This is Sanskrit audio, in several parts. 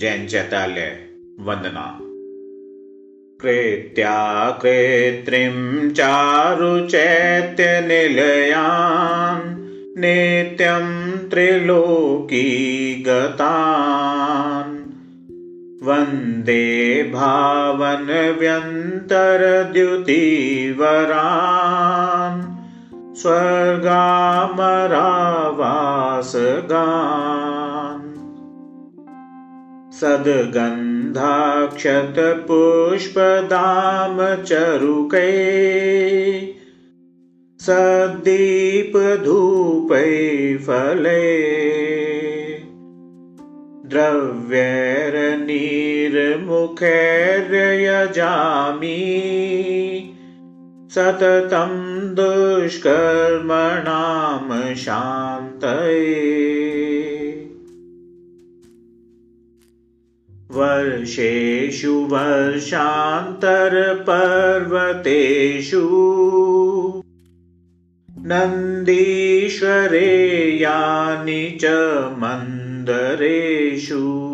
जैनचैताल्य वन्दना कृत्या कृत्रिं चारुचैत्यनिलयान् नित्यं त्रिलोकी गतान्। वन्दे भावनव्यन्तरद्युतिवरान् स्वर्गामरावासगान् सद्गन्धाक्षतपुष्पदामचरुकै सद्दीपधूपै फले द्रव्यैर्नीर्मुखैर्यजामि सततं दुष्कर्मणां शान्तये वर्षेषु वर्षान्तरपर्वतेषु। नन्दीश्वरे यानि च मन्दरेषु।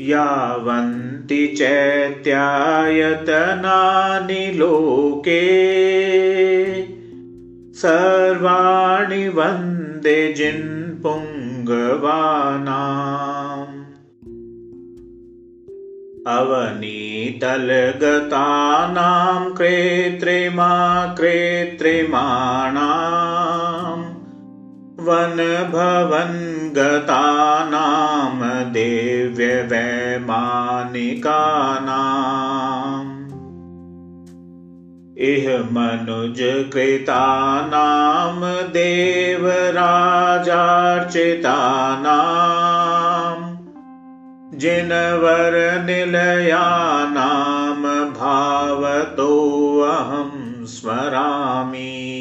यावन्ति चैत्यायतनानि लोके। सर्वाणि वन्दे जिन्पुङ्गवानाम् अवनीतलगतानां क्रेत्रिमा क्रेत्रिमाणाम् वनभवन् गतानां देव्यवैमानिकानाम् इह मनुजकृतानां देवराजार्चितानाम् जिनवरनिलयानां भावतोऽहं स्मरामि।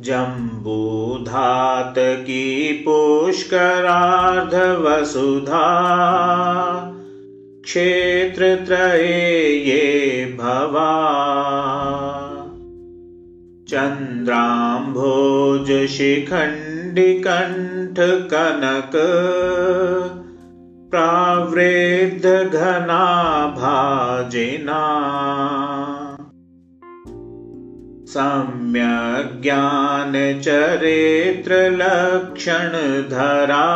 जम्बूधातकी पुष्करार्धवसुधा क्षेत्रत्रये ये भवा चन्द्राम्भोजशिखण्डिकण्ठकनक प्रावृद्धघनाभाजिना। सम्यग्ज्ञानचरित्रलक्षणधरा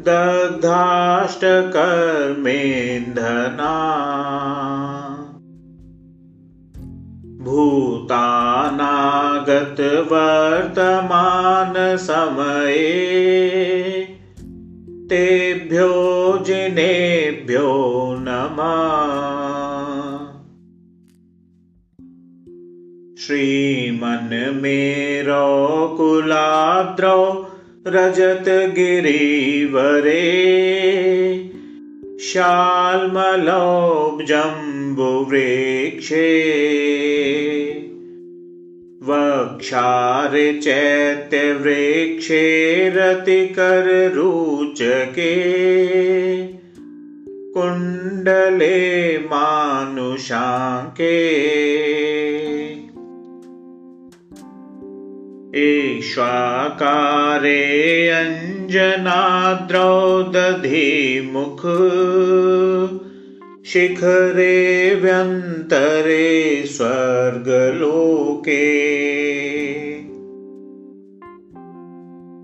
दग्धाष्टकर्मेन्धना भूतानागतवर्तमानसमये तेभ्यो जिनेभ्यो नमः। श्रीमन्मेरोकुलाद्रौ रजतगिरिवरे शाल्मलौब्जम्बुवृक्षे वक्षारिचैत्यवृक्षे रतिकररुचके कुण्डले मानुषाङ्के ईश्वाकारे अञ्जनाद्रौ दधिमुख शिखरे व्यन्तरे स्वर्गलोके।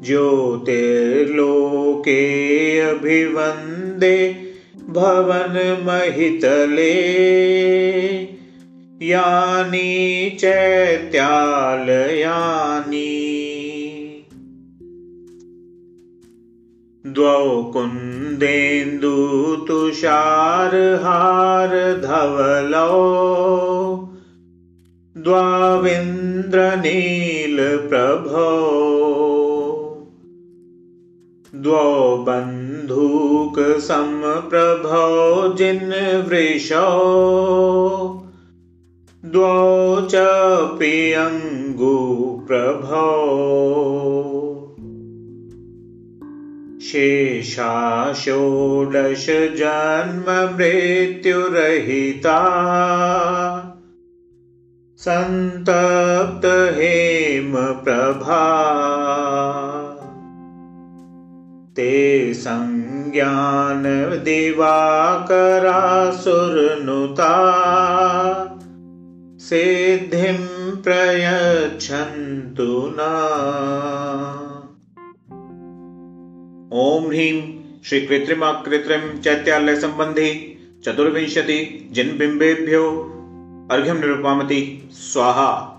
ज्योतिर्लोके अभिवन्दे भवनमहितले। यानि चैत्यालयानि द्वौ कुन्देन्दुतुषारहारधवलौ द्वाविन्द्रनीलप्रभो। द्वौ बन्धूकसमप्रभौ जिन्वृषौ। द्वौ च पियङ्गुप्रभौ शेषा षोडशजन्ममृत्युरहिता सन्तप्त हेम प्रभा ते संज्ञान दिवाकरासुरनुता सिद्धिं प्रयच्छन्तु न ह्रीं श्रीकृत्रिमाकृत्रिं चैत्यालयसम्बन्धि चतुर्विंशति जिन्बिम्बेभ्यो अर्घ्यं निरुपामति। स्वाहा